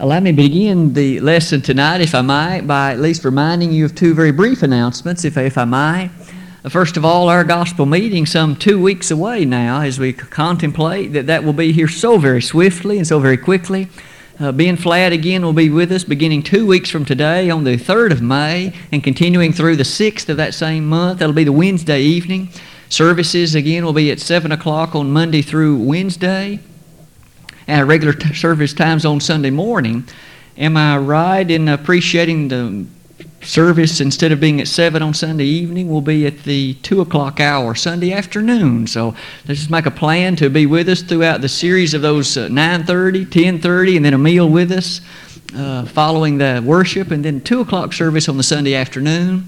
Allow me to begin the lesson tonight, if I might, by at least reminding you of two very brief announcements, if, if I might. First of all, our gospel meeting, some two weeks away now, as we contemplate that that will be here so very swiftly and so very quickly. Uh, ben Flatt again will be with us beginning two weeks from today on the 3rd of May and continuing through the 6th of that same month. That'll be the Wednesday evening. Services again will be at 7 o'clock on Monday through Wednesday our regular t- service times on Sunday morning. Am I right in appreciating the service instead of being at 7 on Sunday evening We'll be at the 2 o'clock hour Sunday afternoon. So let's just make a plan to be with us throughout the series of those uh, 9.30, 10.30, and then a meal with us uh, following the worship, and then 2 o'clock service on the Sunday afternoon.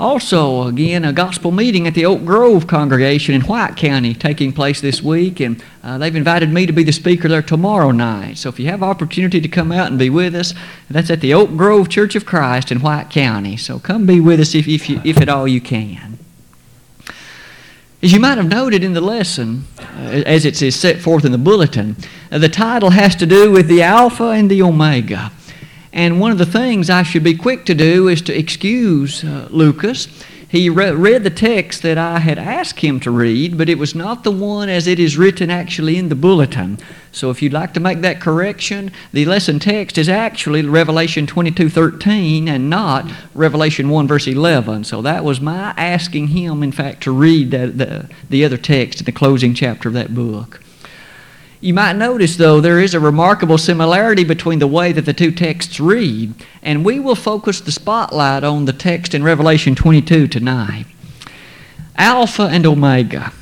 Also, again, a gospel meeting at the Oak Grove congregation in White County taking place this week, and uh, they've invited me to be the speaker there tomorrow night. So if you have opportunity to come out and be with us, that's at the Oak Grove Church of Christ in White County. So come be with us if, if, you, if at all you can. As you might have noted in the lesson, uh, as it is set forth in the bulletin, uh, the title has to do with the Alpha and the Omega. And one of the things I should be quick to do is to excuse uh, Lucas. He re- read the text that I had asked him to read, but it was not the one as it is written actually in the bulletin. So if you'd like to make that correction, the lesson text is actually Revelation 22:13 and not Revelation 1 verse 11. So that was my asking him, in fact, to read the, the, the other text in the closing chapter of that book. You might notice, though, there is a remarkable similarity between the way that the two texts read, and we will focus the spotlight on the text in Revelation 22 tonight. Alpha and Omega.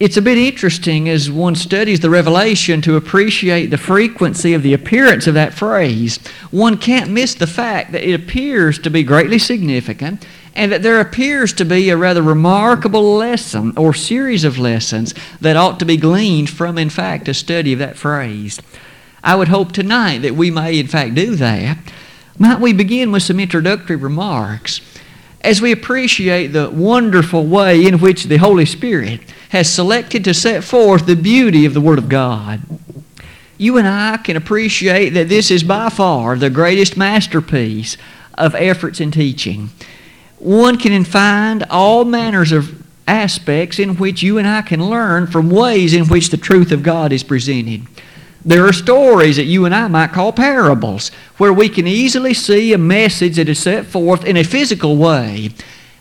It's a bit interesting as one studies the Revelation to appreciate the frequency of the appearance of that phrase. One can't miss the fact that it appears to be greatly significant and that there appears to be a rather remarkable lesson or series of lessons that ought to be gleaned from, in fact, a study of that phrase. I would hope tonight that we may, in fact, do that. Might we begin with some introductory remarks as we appreciate the wonderful way in which the Holy Spirit has selected to set forth the beauty of the Word of God? You and I can appreciate that this is by far the greatest masterpiece of efforts in teaching one can find all manners of aspects in which you and I can learn from ways in which the truth of God is presented. There are stories that you and I might call parables, where we can easily see a message that is set forth in a physical way,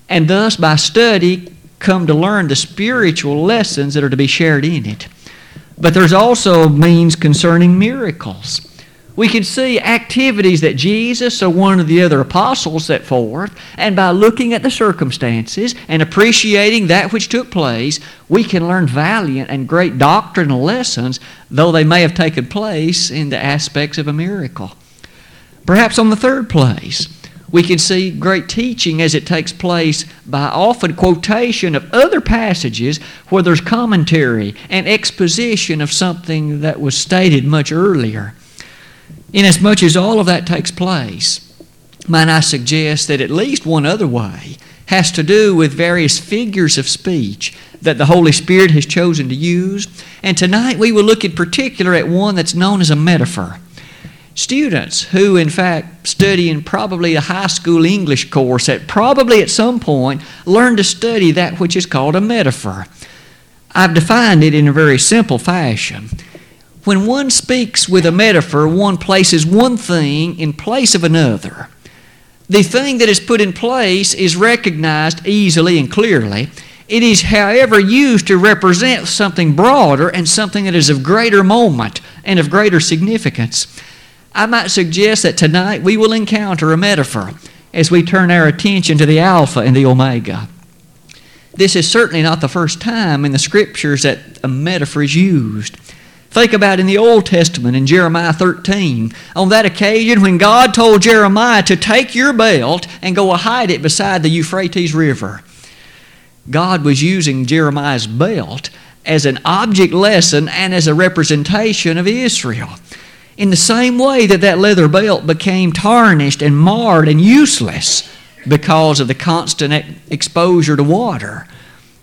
and thus by study come to learn the spiritual lessons that are to be shared in it. But there's also means concerning miracles we can see activities that Jesus or one of the other apostles set forth, and by looking at the circumstances and appreciating that which took place, we can learn valiant and great doctrinal lessons, though they may have taken place in the aspects of a miracle. Perhaps on the third place, we can see great teaching as it takes place by often quotation of other passages where there's commentary and exposition of something that was stated much earlier. Inasmuch as all of that takes place, might I suggest that at least one other way has to do with various figures of speech that the Holy Spirit has chosen to use. And tonight we will look in particular at one that's known as a metaphor. Students who, in fact, study in probably a high school English course that probably at some point learn to study that which is called a metaphor. I've defined it in a very simple fashion. When one speaks with a metaphor, one places one thing in place of another. The thing that is put in place is recognized easily and clearly. It is, however, used to represent something broader and something that is of greater moment and of greater significance. I might suggest that tonight we will encounter a metaphor as we turn our attention to the Alpha and the Omega. This is certainly not the first time in the Scriptures that a metaphor is used. Think about in the Old Testament in Jeremiah 13. On that occasion, when God told Jeremiah to take your belt and go hide it beside the Euphrates River, God was using Jeremiah's belt as an object lesson and as a representation of Israel. In the same way that that leather belt became tarnished and marred and useless because of the constant exposure to water.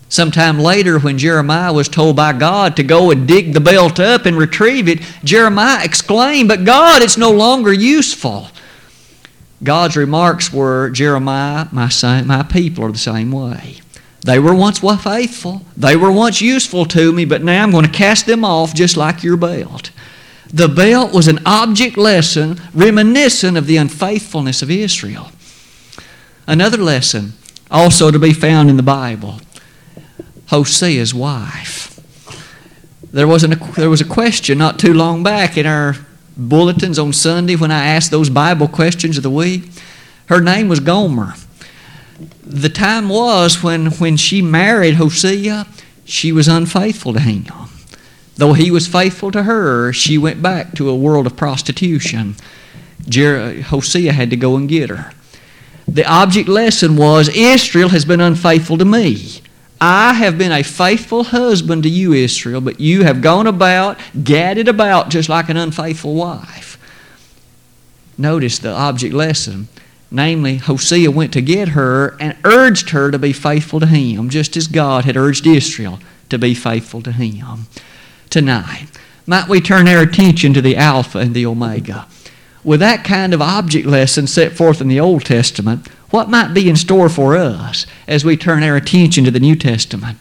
Sometime later, when Jeremiah was told by God to go and dig the belt up and retrieve it, Jeremiah exclaimed, But God, it's no longer useful. God's remarks were, Jeremiah, my, son, my people are the same way. They were once faithful. They were once useful to me, but now I'm going to cast them off just like your belt. The belt was an object lesson reminiscent of the unfaithfulness of Israel. Another lesson, also to be found in the Bible Hosea's wife. There, wasn't a, there was a question not too long back in our bulletins on Sunday when I asked those Bible questions of the week. Her name was Gomer. The time was when, when she married Hosea, she was unfaithful to him. Though he was faithful to her, she went back to a world of prostitution. Jer- Hosea had to go and get her. The object lesson was Israel has been unfaithful to me. I have been a faithful husband to you, Israel, but you have gone about, gadded about just like an unfaithful wife. Notice the object lesson. Namely, Hosea went to get her and urged her to be faithful to him, just as God had urged Israel to be faithful to him tonight. Might we turn our attention to the Alpha and the Omega? With that kind of object lesson set forth in the Old Testament, what might be in store for us as we turn our attention to the New Testament?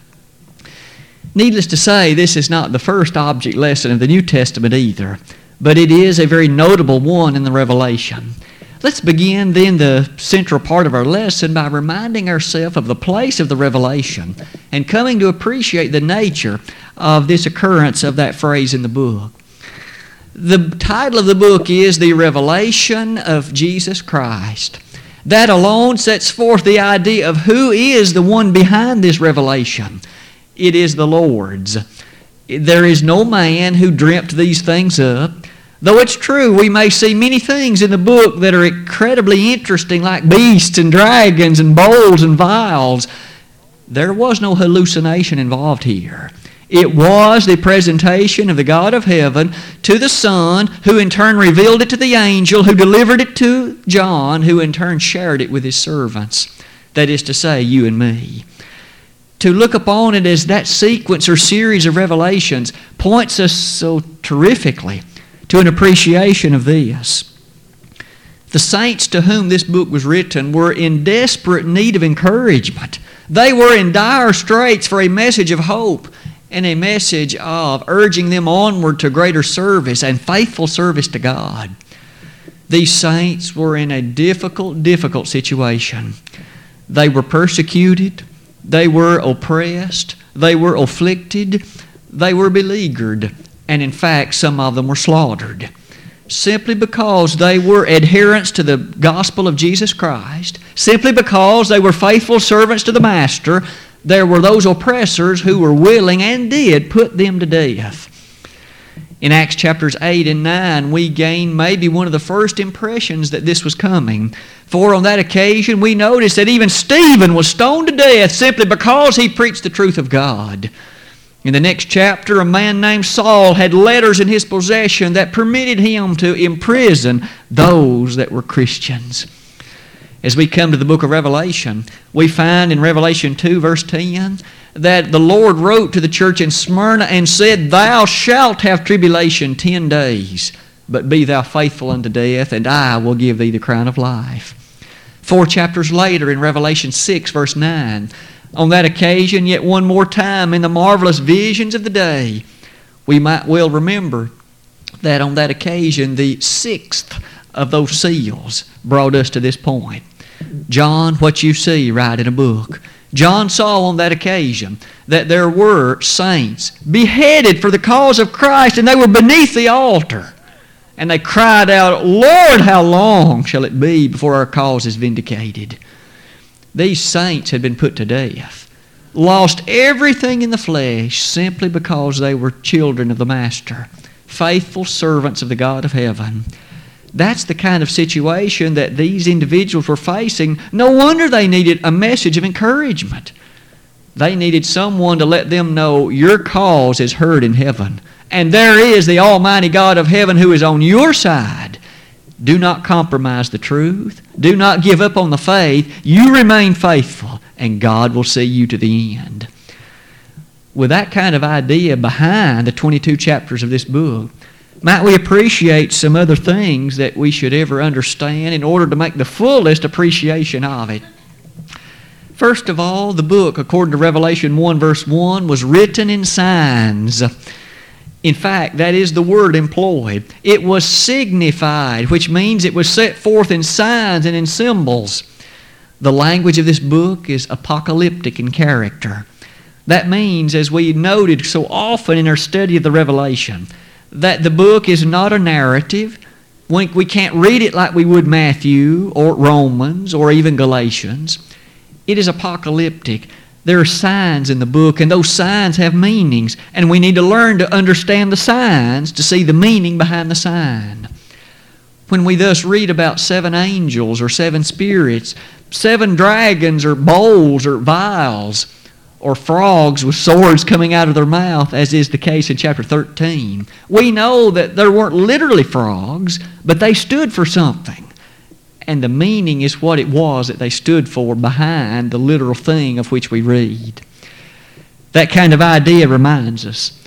Needless to say, this is not the first object lesson of the New Testament either, but it is a very notable one in the Revelation. Let's begin then the central part of our lesson by reminding ourselves of the place of the revelation and coming to appreciate the nature of this occurrence of that phrase in the book. The title of the book is The Revelation of Jesus Christ. That alone sets forth the idea of who is the one behind this revelation. It is the Lord's. There is no man who dreamt these things up. Though it's true, we may see many things in the book that are incredibly interesting, like beasts and dragons and bowls and vials. There was no hallucination involved here. It was the presentation of the God of heaven to the Son, who in turn revealed it to the angel, who delivered it to John, who in turn shared it with his servants. That is to say, you and me. To look upon it as that sequence or series of revelations points us so terrifically to an appreciation of this. The saints to whom this book was written were in desperate need of encouragement. They were in dire straits for a message of hope and a message of urging them onward to greater service and faithful service to God. These saints were in a difficult, difficult situation. They were persecuted, they were oppressed, they were afflicted, they were beleaguered, and in fact, some of them were slaughtered. Simply because they were adherents to the gospel of Jesus Christ, simply because they were faithful servants to the Master, there were those oppressors who were willing and did put them to death. In Acts chapters 8 and 9, we gain maybe one of the first impressions that this was coming. For on that occasion, we notice that even Stephen was stoned to death simply because he preached the truth of God. In the next chapter, a man named Saul had letters in his possession that permitted him to imprison those that were Christians. As we come to the book of Revelation, we find in Revelation 2, verse 10, that the Lord wrote to the church in Smyrna and said, Thou shalt have tribulation ten days, but be thou faithful unto death, and I will give thee the crown of life. Four chapters later, in Revelation 6, verse 9, on that occasion, yet one more time, in the marvelous visions of the day, we might well remember that on that occasion, the sixth of those seals brought us to this point. John, what you see, write in a book. John saw on that occasion that there were saints beheaded for the cause of Christ, and they were beneath the altar. And they cried out, Lord, how long shall it be before our cause is vindicated? These saints had been put to death, lost everything in the flesh simply because they were children of the Master, faithful servants of the God of heaven. That's the kind of situation that these individuals were facing. No wonder they needed a message of encouragement. They needed someone to let them know your cause is heard in heaven. And there is the Almighty God of heaven who is on your side. Do not compromise the truth. Do not give up on the faith. You remain faithful, and God will see you to the end. with that kind of idea behind the 22 chapters of this book, might we appreciate some other things that we should ever understand in order to make the fullest appreciation of it? First of all, the book, according to Revelation 1, verse 1, was written in signs. In fact, that is the word employed. It was signified, which means it was set forth in signs and in symbols. The language of this book is apocalyptic in character. That means, as we noted so often in our study of the Revelation, that the book is not a narrative. We can't read it like we would Matthew or Romans or even Galatians. It is apocalyptic. There are signs in the book, and those signs have meanings, and we need to learn to understand the signs to see the meaning behind the sign. When we thus read about seven angels or seven spirits, seven dragons or bowls or vials, or frogs with swords coming out of their mouth, as is the case in chapter 13. We know that there weren't literally frogs, but they stood for something. And the meaning is what it was that they stood for behind the literal thing of which we read. That kind of idea reminds us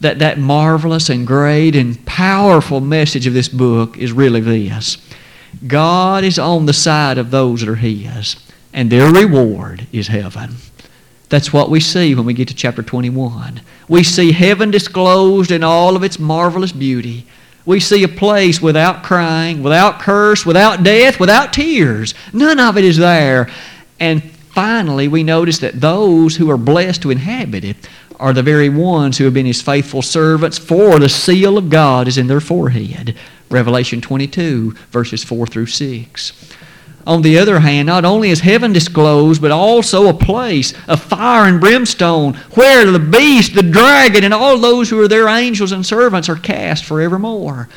that that marvelous and great and powerful message of this book is really this God is on the side of those that are His, and their reward is heaven. That's what we see when we get to chapter 21. We see heaven disclosed in all of its marvelous beauty. We see a place without crying, without curse, without death, without tears. None of it is there. And finally, we notice that those who are blessed to inhabit it are the very ones who have been his faithful servants, for the seal of God is in their forehead. Revelation 22, verses 4 through 6. On the other hand, not only is heaven disclosed, but also a place of fire and brimstone where the beast, the dragon, and all those who are their angels and servants are cast forevermore.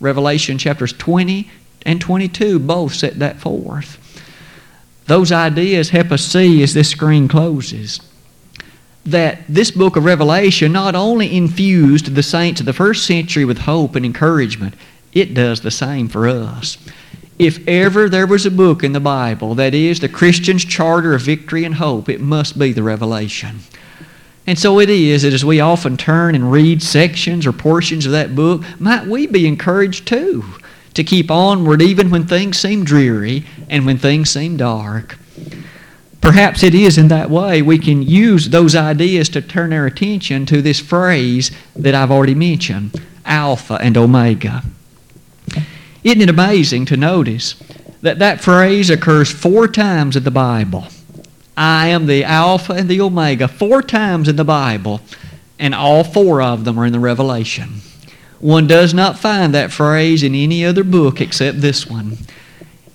Revelation chapters 20 and 22 both set that forth. Those ideas help us see as this screen closes that this book of Revelation not only infused the saints of the first century with hope and encouragement, it does the same for us. If ever there was a book in the Bible that is the Christian's charter of victory and hope, it must be the Revelation. And so it is that as we often turn and read sections or portions of that book, might we be encouraged too to keep onward even when things seem dreary and when things seem dark. Perhaps it is in that way we can use those ideas to turn our attention to this phrase that I've already mentioned Alpha and Omega. Isn't it amazing to notice that that phrase occurs four times in the Bible? I am the Alpha and the Omega, four times in the Bible, and all four of them are in the Revelation. One does not find that phrase in any other book except this one.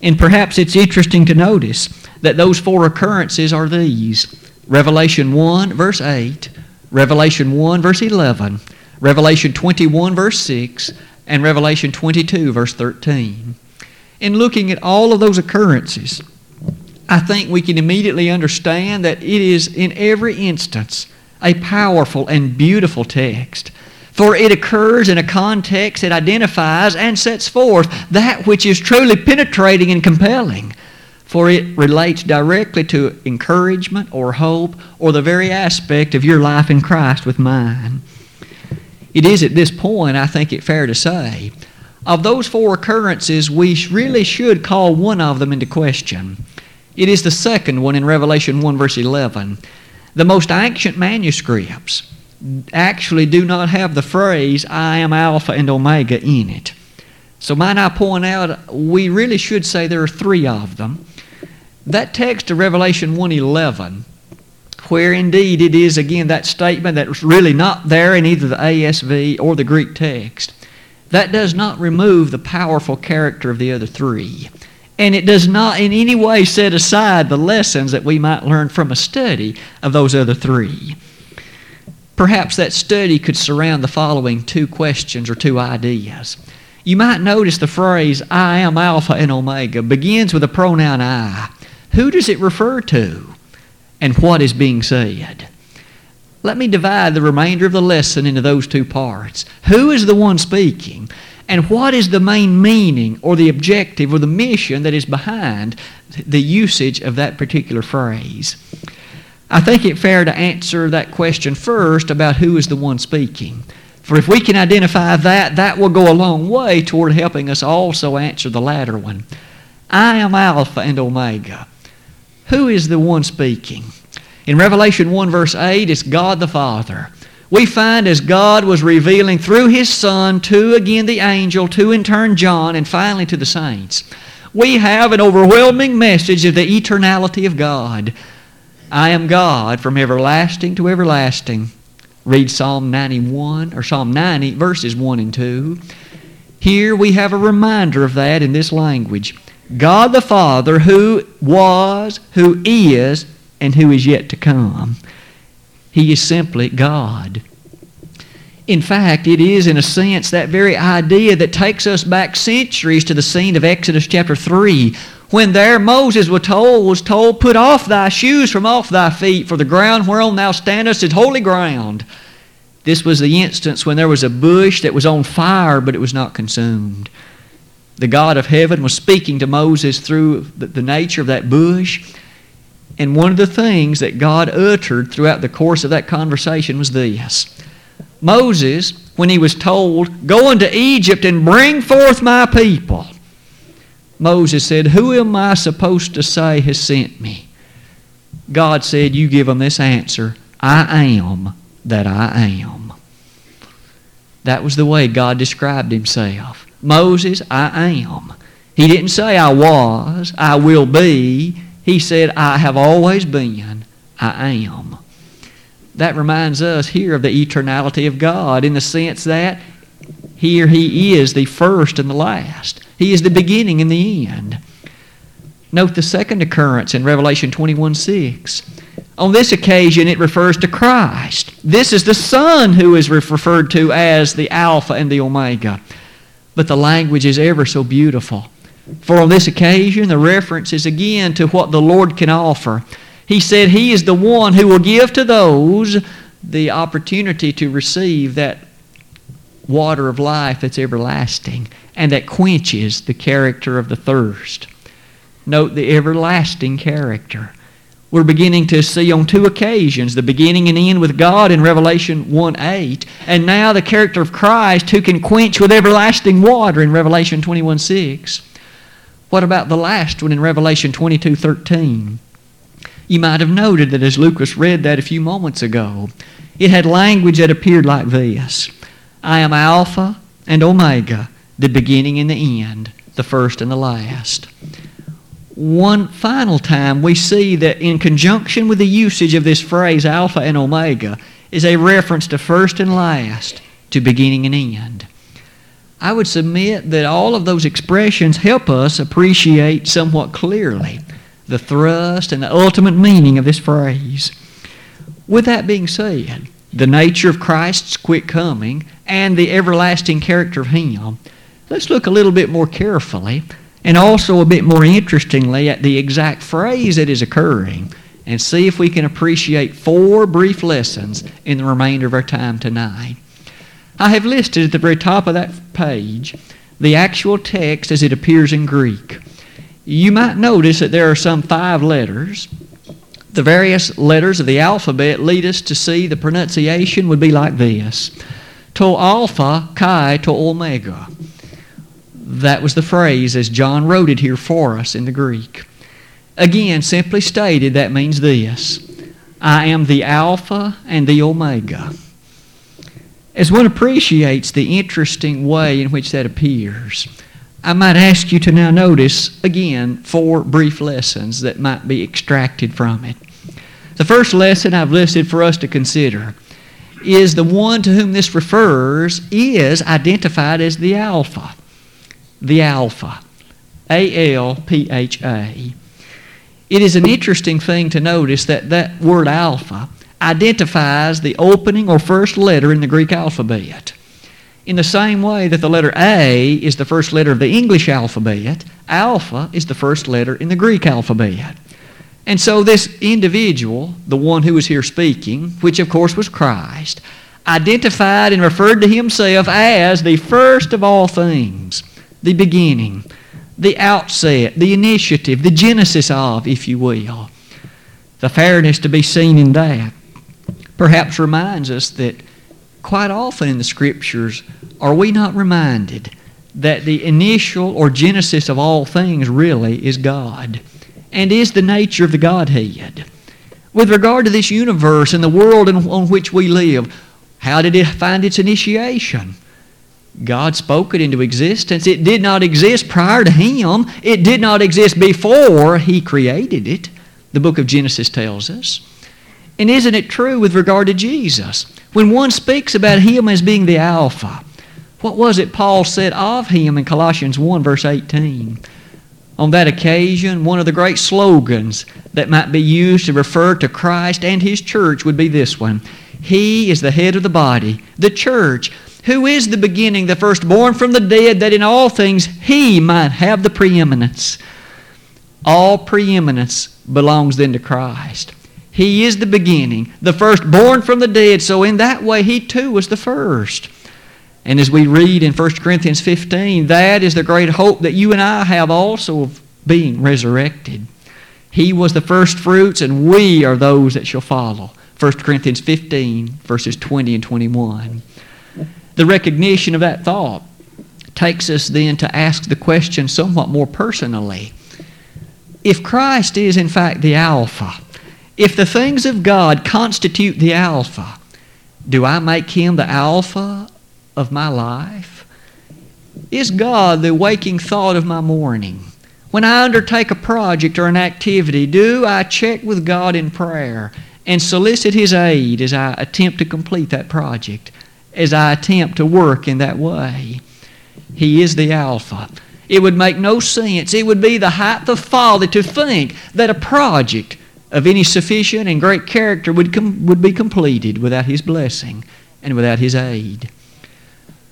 And perhaps it's interesting to notice that those four occurrences are these Revelation 1, verse 8, Revelation 1, verse 11, Revelation 21, verse 6, and Revelation 22, verse 13. In looking at all of those occurrences, I think we can immediately understand that it is in every instance a powerful and beautiful text. For it occurs in a context that identifies and sets forth that which is truly penetrating and compelling. For it relates directly to encouragement or hope or the very aspect of your life in Christ with mine. It is at this point, I think it fair to say, of those four occurrences, we really should call one of them into question. It is the second one in Revelation 1, verse 11. The most ancient manuscripts actually do not have the phrase, I am Alpha and Omega, in it. So, might I point out, we really should say there are three of them. That text of Revelation 1:11 where indeed it is again that statement that's really not there in either the ASV or the Greek text. That does not remove the powerful character of the other three. And it does not in any way set aside the lessons that we might learn from a study of those other three. Perhaps that study could surround the following two questions or two ideas. You might notice the phrase, I am Alpha and Omega, begins with the pronoun I. Who does it refer to? And what is being said. Let me divide the remainder of the lesson into those two parts. Who is the one speaking? And what is the main meaning or the objective or the mission that is behind the usage of that particular phrase? I think it fair to answer that question first about who is the one speaking. For if we can identify that, that will go a long way toward helping us also answer the latter one. I am Alpha and Omega. Who is the one speaking? In Revelation 1, verse 8, it's God the Father. We find as God was revealing through His Son to again the angel, to in turn John, and finally to the saints. We have an overwhelming message of the eternality of God. I am God from everlasting to everlasting. Read Psalm 91 or Psalm 90, verses 1 and 2. Here we have a reminder of that in this language. God the Father, who was, who is, and who is yet to come. He is simply God. In fact, it is, in a sense, that very idea that takes us back centuries to the scene of Exodus chapter 3, when there Moses was told, was told, Put off thy shoes from off thy feet, for the ground whereon thou standest is holy ground. This was the instance when there was a bush that was on fire, but it was not consumed. The God of heaven was speaking to Moses through the, nature of that bush. And one of the things that God uttered throughout the course of that conversation was this Moses, when he was told, Go into Egypt and bring forth my people, Moses said, Who am I supposed to say has sent me? God said, You give them this answer I am that I am. That was the way God described himself. Moses, I am. He didn't say I was, I will be. He said, I have always been, I am. That reminds us here of the eternality of God in the sense that here He is the first and the last. He is the beginning and the end. Note the second occurrence in Revelation 21 6. On this occasion, it refers to Christ. This is the Son who is referred to as the Alpha and the Omega. But the language is ever so beautiful. For on this occasion, the reference is again to what the Lord can offer. He said He is the one who will give to those the opportunity to receive that water of life that's everlasting and that quenches the character of the thirst. Note the everlasting character. We're beginning to see on two occasions the beginning and end with God in Revelation 1 8, and now the character of Christ who can quench with everlasting water in Revelation 21 6. What about the last one in Revelation 22 13? You might have noted that as Lucas read that a few moments ago, it had language that appeared like this I am Alpha and Omega, the beginning and the end, the first and the last. One final time, we see that in conjunction with the usage of this phrase, Alpha and Omega, is a reference to first and last, to beginning and end. I would submit that all of those expressions help us appreciate somewhat clearly the thrust and the ultimate meaning of this phrase. With that being said, the nature of Christ's quick coming and the everlasting character of Him, let's look a little bit more carefully and also a bit more interestingly at the exact phrase that is occurring and see if we can appreciate four brief lessons in the remainder of our time tonight. I have listed at the very top of that page the actual text as it appears in Greek. You might notice that there are some five letters. The various letters of the alphabet lead us to see the pronunciation would be like this To Alpha, kai, to Omega. That was the phrase as John wrote it here for us in the Greek. Again, simply stated, that means this I am the Alpha and the Omega. As one appreciates the interesting way in which that appears, I might ask you to now notice, again, four brief lessons that might be extracted from it. The first lesson I've listed for us to consider is the one to whom this refers is identified as the Alpha the Alpha. A L P H A. It is an interesting thing to notice that that word Alpha identifies the opening or first letter in the Greek alphabet. In the same way that the letter A is the first letter of the English alphabet, Alpha is the first letter in the Greek alphabet. And so this individual, the one who was here speaking, which of course was Christ, identified and referred to himself as the first of all things the beginning, the outset, the initiative, the genesis of, if you will. The fairness to be seen in that perhaps reminds us that quite often in the Scriptures are we not reminded that the initial or genesis of all things really is God and is the nature of the Godhead? With regard to this universe and the world on which we live, how did it find its initiation? God spoke it into existence. It did not exist prior to Him. It did not exist before He created it, the book of Genesis tells us. And isn't it true with regard to Jesus? When one speaks about Him as being the Alpha, what was it Paul said of Him in Colossians 1, verse 18? On that occasion, one of the great slogans that might be used to refer to Christ and His church would be this one He is the head of the body, the church who is the beginning, the firstborn from the dead, that in all things he might have the preeminence. All preeminence belongs then to Christ. He is the beginning, the firstborn from the dead, so in that way he too was the first. And as we read in 1 Corinthians 15, that is the great hope that you and I have also of being resurrected. He was the first fruits, and we are those that shall follow. 1 Corinthians 15, verses 20 and 21. The recognition of that thought takes us then to ask the question somewhat more personally. If Christ is in fact the Alpha, if the things of God constitute the Alpha, do I make Him the Alpha of my life? Is God the waking thought of my morning? When I undertake a project or an activity, do I check with God in prayer and solicit His aid as I attempt to complete that project? As I attempt to work in that way. He is the Alpha. It would make no sense. It would be the height of folly to think that a project of any sufficient and great character would, com- would be completed without His blessing and without His aid.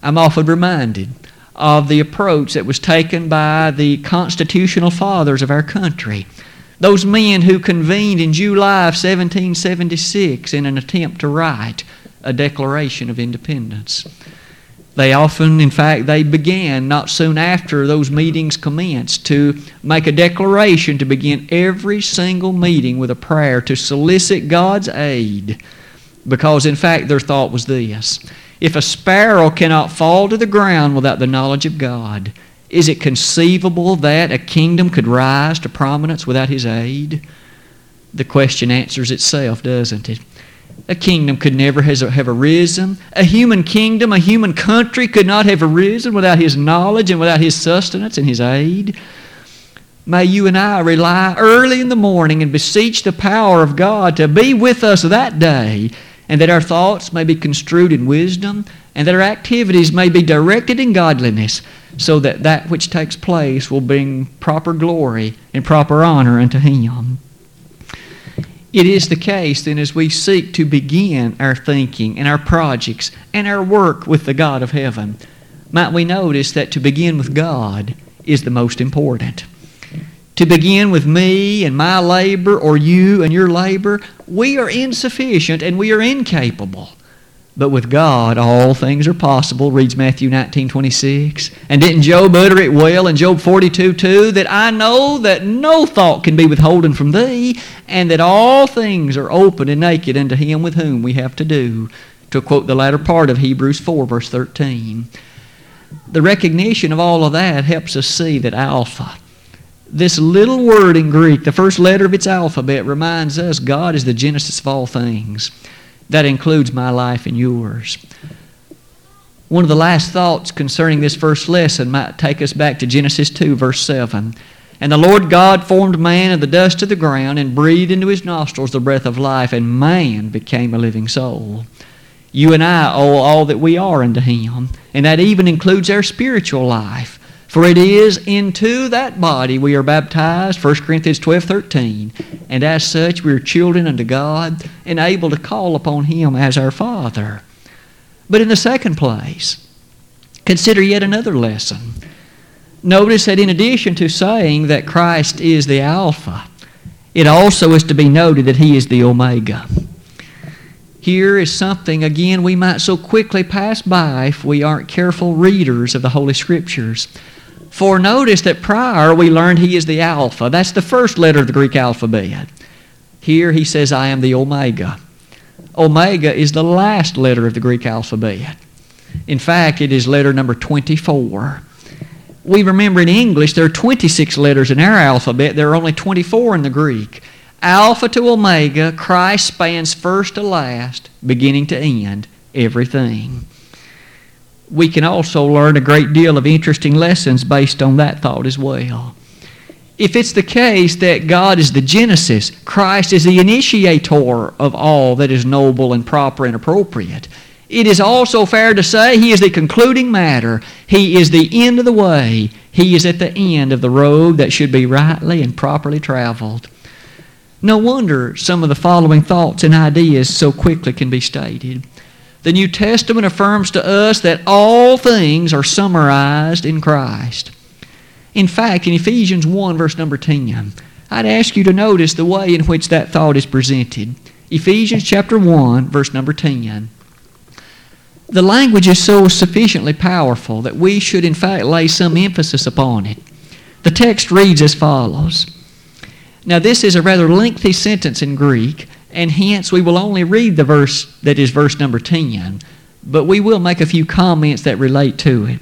I'm often reminded of the approach that was taken by the constitutional fathers of our country. Those men who convened in July of 1776 in an attempt to write a Declaration of Independence. They often, in fact, they began not soon after those meetings commenced to make a declaration to begin every single meeting with a prayer to solicit God's aid. Because, in fact, their thought was this If a sparrow cannot fall to the ground without the knowledge of God, is it conceivable that a kingdom could rise to prominence without His aid? The question answers itself, doesn't it? A kingdom could never have arisen. A human kingdom, a human country could not have arisen without His knowledge and without His sustenance and His aid. May you and I rely early in the morning and beseech the power of God to be with us that day, and that our thoughts may be construed in wisdom, and that our activities may be directed in godliness, so that that which takes place will bring proper glory and proper honor unto Him. It is the case then as we seek to begin our thinking and our projects and our work with the God of heaven, might we notice that to begin with God is the most important. To begin with me and my labor or you and your labor, we are insufficient and we are incapable. But with God, all things are possible, reads Matthew 19, 26. And didn't Job utter it well in Job 42, 2? That I know that no thought can be withholden from thee, and that all things are open and naked unto him with whom we have to do. To quote the latter part of Hebrews 4, verse 13. The recognition of all of that helps us see that Alpha, this little word in Greek, the first letter of its alphabet, reminds us God is the genesis of all things. That includes my life and yours. One of the last thoughts concerning this first lesson might take us back to Genesis 2, verse 7. And the Lord God formed man of the dust of the ground and breathed into his nostrils the breath of life, and man became a living soul. You and I owe all that we are unto him, and that even includes our spiritual life. For it is into that body we are baptized, 1 Corinthians 12 13. And as such, we are children unto God and able to call upon Him as our Father. But in the second place, consider yet another lesson. Notice that in addition to saying that Christ is the Alpha, it also is to be noted that He is the Omega. Here is something, again, we might so quickly pass by if we aren't careful readers of the Holy Scriptures. For notice that prior we learned he is the Alpha. That's the first letter of the Greek alphabet. Here he says, I am the Omega. Omega is the last letter of the Greek alphabet. In fact, it is letter number 24. We remember in English there are 26 letters in our alphabet, there are only 24 in the Greek. Alpha to Omega, Christ spans first to last, beginning to end, everything. We can also learn a great deal of interesting lessons based on that thought as well. If it's the case that God is the Genesis, Christ is the initiator of all that is noble and proper and appropriate, it is also fair to say He is the concluding matter. He is the end of the way. He is at the end of the road that should be rightly and properly traveled. No wonder some of the following thoughts and ideas so quickly can be stated. The New Testament affirms to us that all things are summarized in Christ. In fact, in Ephesians 1, verse number 10, I'd ask you to notice the way in which that thought is presented. Ephesians chapter 1, verse number 10. The language is so sufficiently powerful that we should, in fact, lay some emphasis upon it. The text reads as follows now, this is a rather lengthy sentence in Greek, and hence we will only read the verse that is verse number 10, but we will make a few comments that relate to it.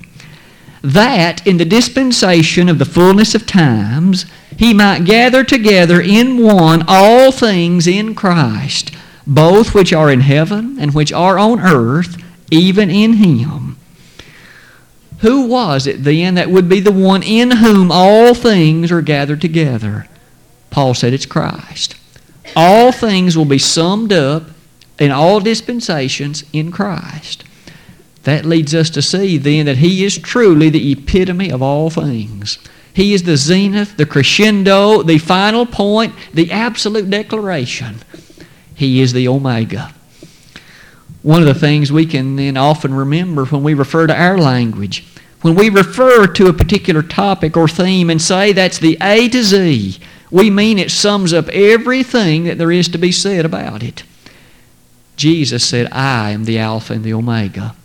That in the dispensation of the fullness of times, he might gather together in one all things in Christ, both which are in heaven and which are on earth, even in him. Who was it then that would be the one in whom all things are gathered together? Paul said it's Christ. All things will be summed up in all dispensations in Christ. That leads us to see then that He is truly the epitome of all things. He is the zenith, the crescendo, the final point, the absolute declaration. He is the Omega. One of the things we can then often remember when we refer to our language, when we refer to a particular topic or theme and say that's the A to Z, we mean it sums up everything that there is to be said about it. Jesus said, I am the Alpha and the Omega.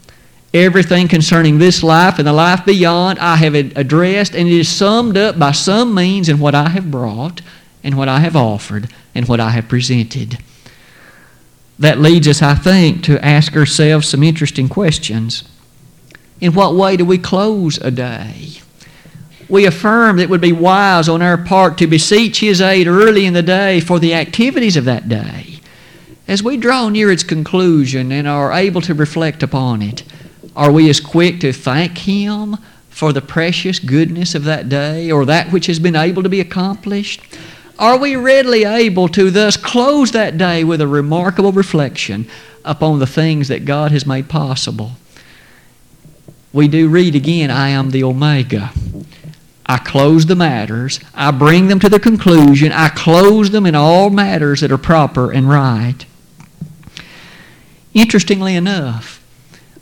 Everything concerning this life and the life beyond, I have addressed, and it is summed up by some means in what I have brought, and what I have offered, and what I have presented. That leads us, I think, to ask ourselves some interesting questions. In what way do we close a day? We affirm that it would be wise on our part to beseech His aid early in the day for the activities of that day. As we draw near its conclusion and are able to reflect upon it, are we as quick to thank Him for the precious goodness of that day or that which has been able to be accomplished? Are we readily able to thus close that day with a remarkable reflection upon the things that God has made possible? We do read again, I am the Omega. I close the matters. I bring them to the conclusion. I close them in all matters that are proper and right. Interestingly enough,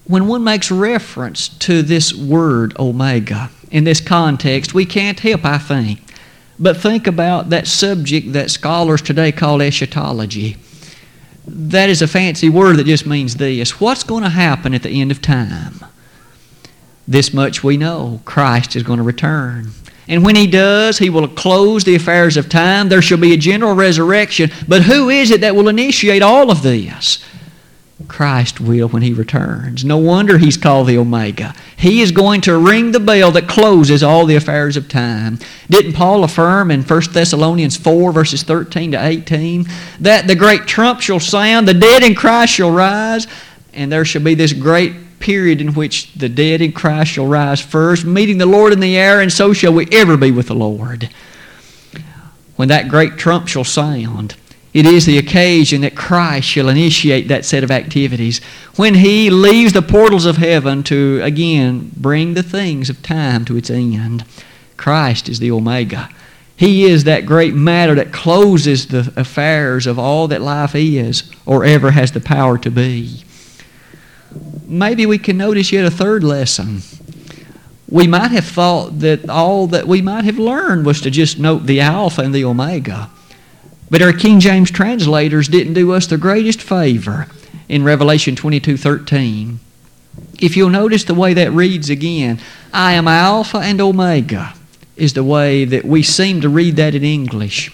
when one makes reference to this word omega in this context, we can't help, I think, but think about that subject that scholars today call eschatology. That is a fancy word that just means this what's going to happen at the end of time? This much we know Christ is going to return. And when he does, he will close the affairs of time. There shall be a general resurrection. But who is it that will initiate all of this? Christ will when he returns. No wonder he's called the Omega. He is going to ring the bell that closes all the affairs of time. Didn't Paul affirm in 1 Thessalonians 4, verses 13 to 18, that the great trump shall sound, the dead in Christ shall rise, and there shall be this great period in which the dead in Christ shall rise first, meeting the Lord in the air, and so shall we ever be with the Lord. When that great trump shall sound, it is the occasion that Christ shall initiate that set of activities. When He leaves the portals of heaven to again bring the things of time to its end, Christ is the Omega. He is that great matter that closes the affairs of all that life is or ever has the power to be maybe we can notice yet a third lesson. We might have thought that all that we might have learned was to just note the Alpha and the Omega. But our King James translators didn't do us the greatest favor in Revelation 22:13. If you'll notice the way that reads again, I am Alpha and Omega is the way that we seem to read that in English.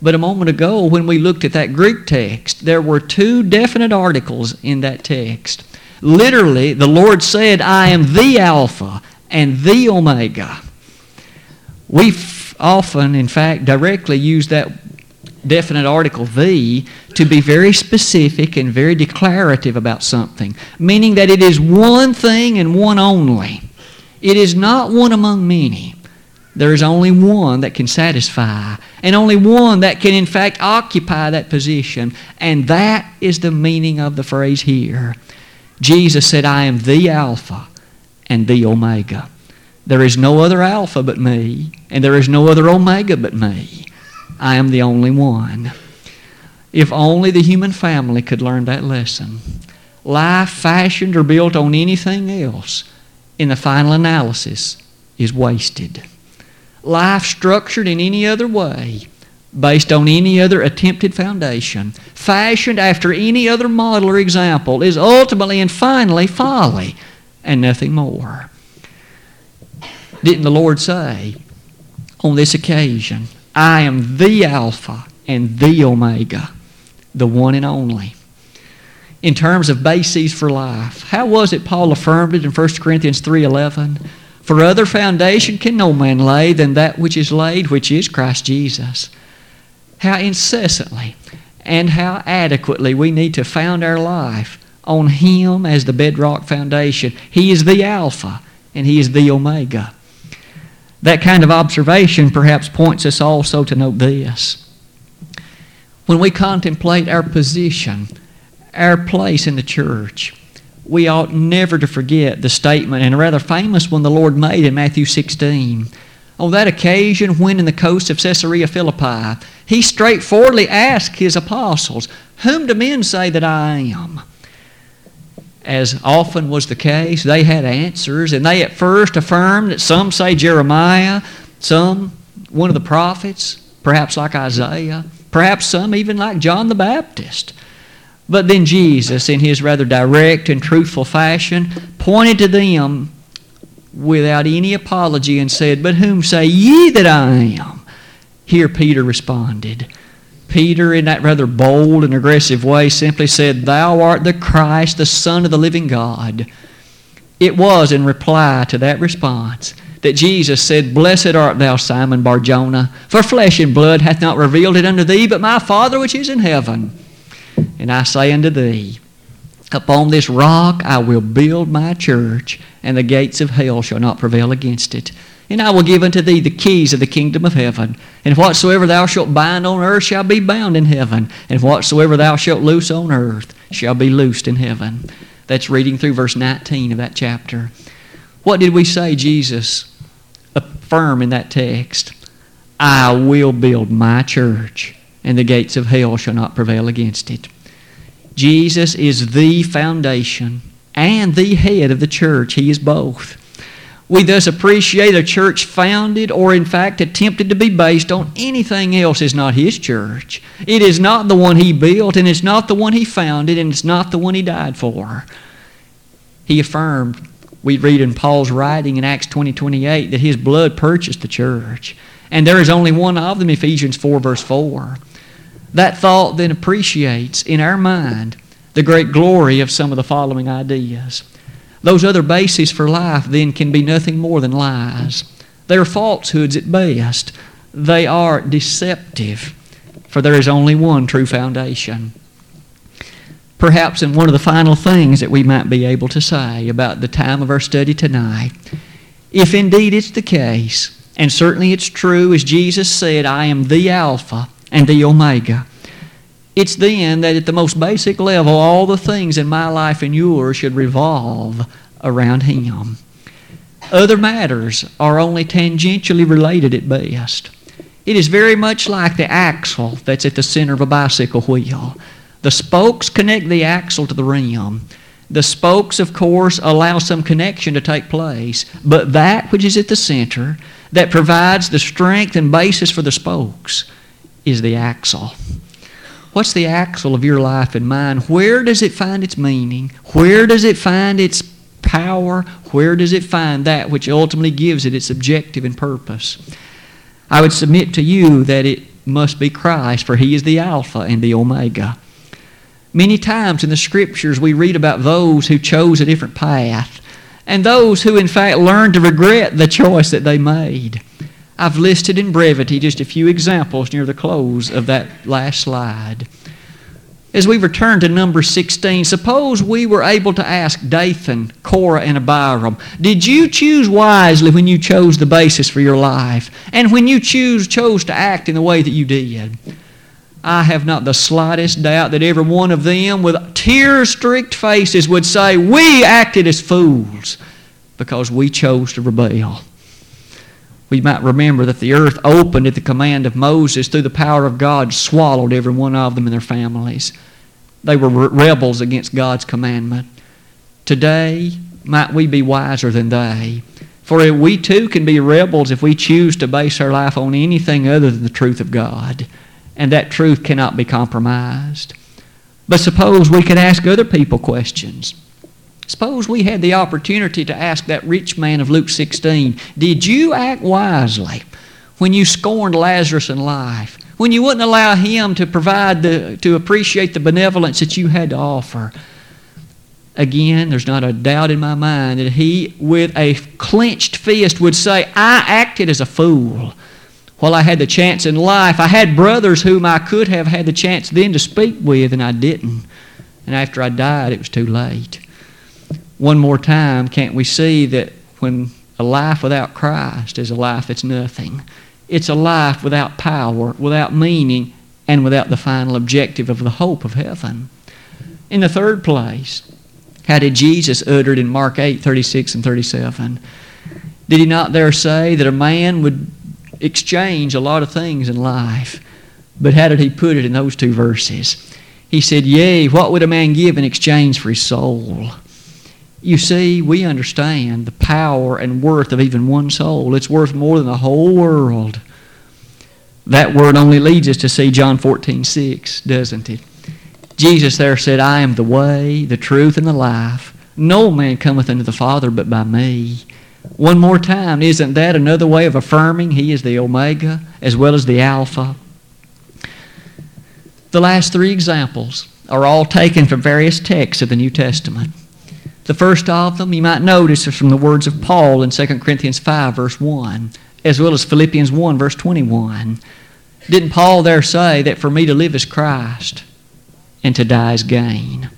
But a moment ago, when we looked at that Greek text, there were two definite articles in that text. Literally, the Lord said, I am the Alpha and the Omega. We often, in fact, directly use that definite article, the, to be very specific and very declarative about something, meaning that it is one thing and one only. It is not one among many. There is only one that can satisfy, and only one that can, in fact, occupy that position. And that is the meaning of the phrase here. Jesus said, I am the Alpha and the Omega. There is no other Alpha but me, and there is no other Omega but me. I am the only one. If only the human family could learn that lesson. Life fashioned or built on anything else, in the final analysis, is wasted life structured in any other way, based on any other attempted foundation, fashioned after any other model or example, is ultimately and finally folly and nothing more. Didn't the Lord say on this occasion, I am the Alpha and the Omega, the one and only? In terms of bases for life, how was it Paul affirmed it in 1 Corinthians 3.11? For other foundation can no man lay than that which is laid, which is Christ Jesus. How incessantly and how adequately we need to found our life on Him as the bedrock foundation. He is the Alpha and He is the Omega. That kind of observation perhaps points us also to note this. When we contemplate our position, our place in the church, we ought never to forget the statement, and a rather famous one the Lord made in Matthew 16. On that occasion, when in the coast of Caesarea Philippi, he straightforwardly asked his apostles, Whom do men say that I am? As often was the case, they had answers, and they at first affirmed that some say Jeremiah, some one of the prophets, perhaps like Isaiah, perhaps some even like John the Baptist. But then Jesus, in his rather direct and truthful fashion, pointed to them without any apology and said, But whom say ye that I am? Here Peter responded. Peter, in that rather bold and aggressive way, simply said, Thou art the Christ, the Son of the living God. It was in reply to that response that Jesus said, Blessed art thou, Simon Barjona, for flesh and blood hath not revealed it unto thee, but my Father which is in heaven. And I say unto thee, Upon this rock I will build my church, and the gates of hell shall not prevail against it. And I will give unto thee the keys of the kingdom of heaven. And whatsoever thou shalt bind on earth shall be bound in heaven. And whatsoever thou shalt loose on earth shall be loosed in heaven. That's reading through verse 19 of that chapter. What did we say Jesus affirm in that text? I will build my church, and the gates of hell shall not prevail against it. Jesus is the foundation and the head of the church. He is both. We thus appreciate a church founded or, in fact, attempted to be based on anything else is not His church. It is not the one He built, and it's not the one He founded, and it's not the one He died for. He affirmed, we read in Paul's writing in Acts 20 28, that His blood purchased the church. And there is only one of them, Ephesians 4, verse 4. That thought then appreciates in our mind the great glory of some of the following ideas. Those other bases for life then can be nothing more than lies. They are falsehoods at best. They are deceptive, for there is only one true foundation. Perhaps in one of the final things that we might be able to say about the time of our study tonight, if indeed it's the case, and certainly it's true, as Jesus said, I am the Alpha and the Omega. It's then that at the most basic level, all the things in my life and yours should revolve around Him. Other matters are only tangentially related at best. It is very much like the axle that's at the center of a bicycle wheel. The spokes connect the axle to the rim. The spokes, of course, allow some connection to take place, but that which is at the center, that provides the strength and basis for the spokes, is the axle. What's the axle of your life and mine? Where does it find its meaning? Where does it find its power? Where does it find that which ultimately gives it its objective and purpose? I would submit to you that it must be Christ, for he is the Alpha and the Omega. Many times in the scriptures we read about those who chose a different path and those who in fact learned to regret the choice that they made. I've listed in brevity just a few examples near the close of that last slide. As we return to number 16, suppose we were able to ask Dathan, Korah, and Abiram, Did you choose wisely when you chose the basis for your life? And when you choose, chose to act in the way that you did? I have not the slightest doubt that every one of them, with tear streaked faces, would say, We acted as fools because we chose to rebel. We might remember that the earth opened at the command of Moses through the power of God, swallowed every one of them and their families. They were rebels against God's commandment. Today, might we be wiser than they? For we too can be rebels if we choose to base our life on anything other than the truth of God. And that truth cannot be compromised. But suppose we could ask other people questions. Suppose we had the opportunity to ask that rich man of Luke 16, Did you act wisely when you scorned Lazarus in life? When you wouldn't allow him to provide the, to appreciate the benevolence that you had to offer? Again, there's not a doubt in my mind that he, with a clenched fist, would say, I acted as a fool. While I had the chance in life, I had brothers whom I could have had the chance then to speak with, and I didn't. And after I died, it was too late one more time, can't we see that when a life without Christ is a life that's nothing? It's a life without power, without meaning, and without the final objective of the hope of heaven. In the third place, how did Jesus utter it in Mark 8 36 and 37? Did he not there say that a man would exchange a lot of things in life? But how did he put it in those two verses? He said, Yea, what would a man give in exchange for his soul? You see, we understand the power and worth of even one soul. It's worth more than the whole world. That word only leads us to see John 14, 6, doesn't it? Jesus there said, I am the way, the truth, and the life. No man cometh unto the Father but by me. One more time, isn't that another way of affirming He is the Omega as well as the Alpha? The last three examples are all taken from various texts of the New Testament. The first of them, you might notice, is from the words of Paul in 2 Corinthians 5, verse 1, as well as Philippians 1, verse 21. Didn't Paul there say that for me to live is Christ and to die is gain?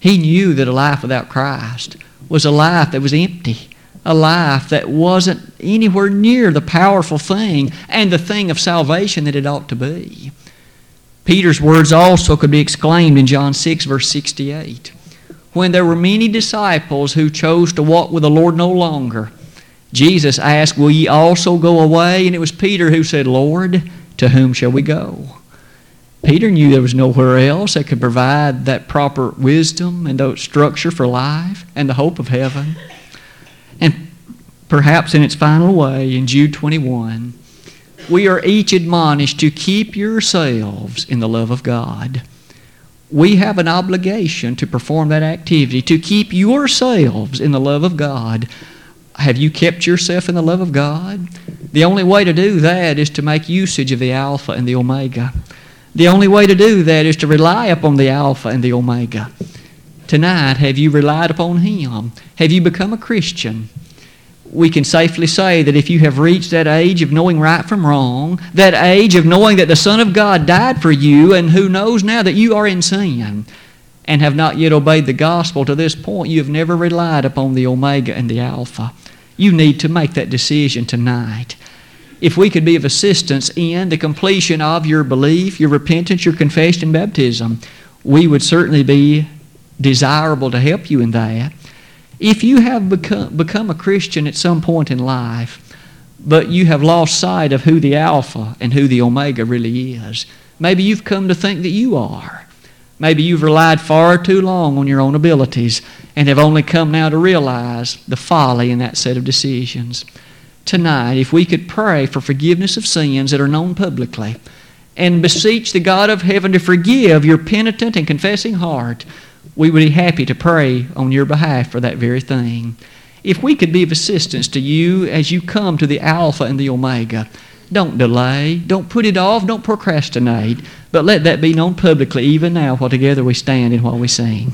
He knew that a life without Christ was a life that was empty, a life that wasn't anywhere near the powerful thing and the thing of salvation that it ought to be. Peter's words also could be exclaimed in John 6, verse 68 when there were many disciples who chose to walk with the Lord no longer, Jesus asked, Will ye also go away? And it was Peter who said, Lord, to whom shall we go? Peter knew there was nowhere else that could provide that proper wisdom and that structure for life and the hope of heaven. And perhaps in its final way, in Jude 21, we are each admonished to keep yourselves in the love of God we have an obligation to perform that activity, to keep yourselves in the love of God. Have you kept yourself in the love of God? The only way to do that is to make usage of the Alpha and the Omega. The only way to do that is to rely upon the Alpha and the Omega. Tonight, have you relied upon Him? Have you become a Christian? We can safely say that if you have reached that age of knowing right from wrong, that age of knowing that the Son of God died for you, and who knows now that you are in sin, and have not yet obeyed the gospel to this point, you have never relied upon the Omega and the Alpha. You need to make that decision tonight. If we could be of assistance in the completion of your belief, your repentance, your confession, and baptism, we would certainly be desirable to help you in that. If you have become, become a Christian at some point in life, but you have lost sight of who the Alpha and who the Omega really is, maybe you've come to think that you are. Maybe you've relied far too long on your own abilities and have only come now to realize the folly in that set of decisions. Tonight, if we could pray for forgiveness of sins that are known publicly and beseech the God of heaven to forgive your penitent and confessing heart, we would be happy to pray on your behalf for that very thing. If we could be of assistance to you as you come to the Alpha and the Omega, Don't delay. Don't put it off. Don't procrastinate. But let that be known publicly, even now, while together we stand and while we sing.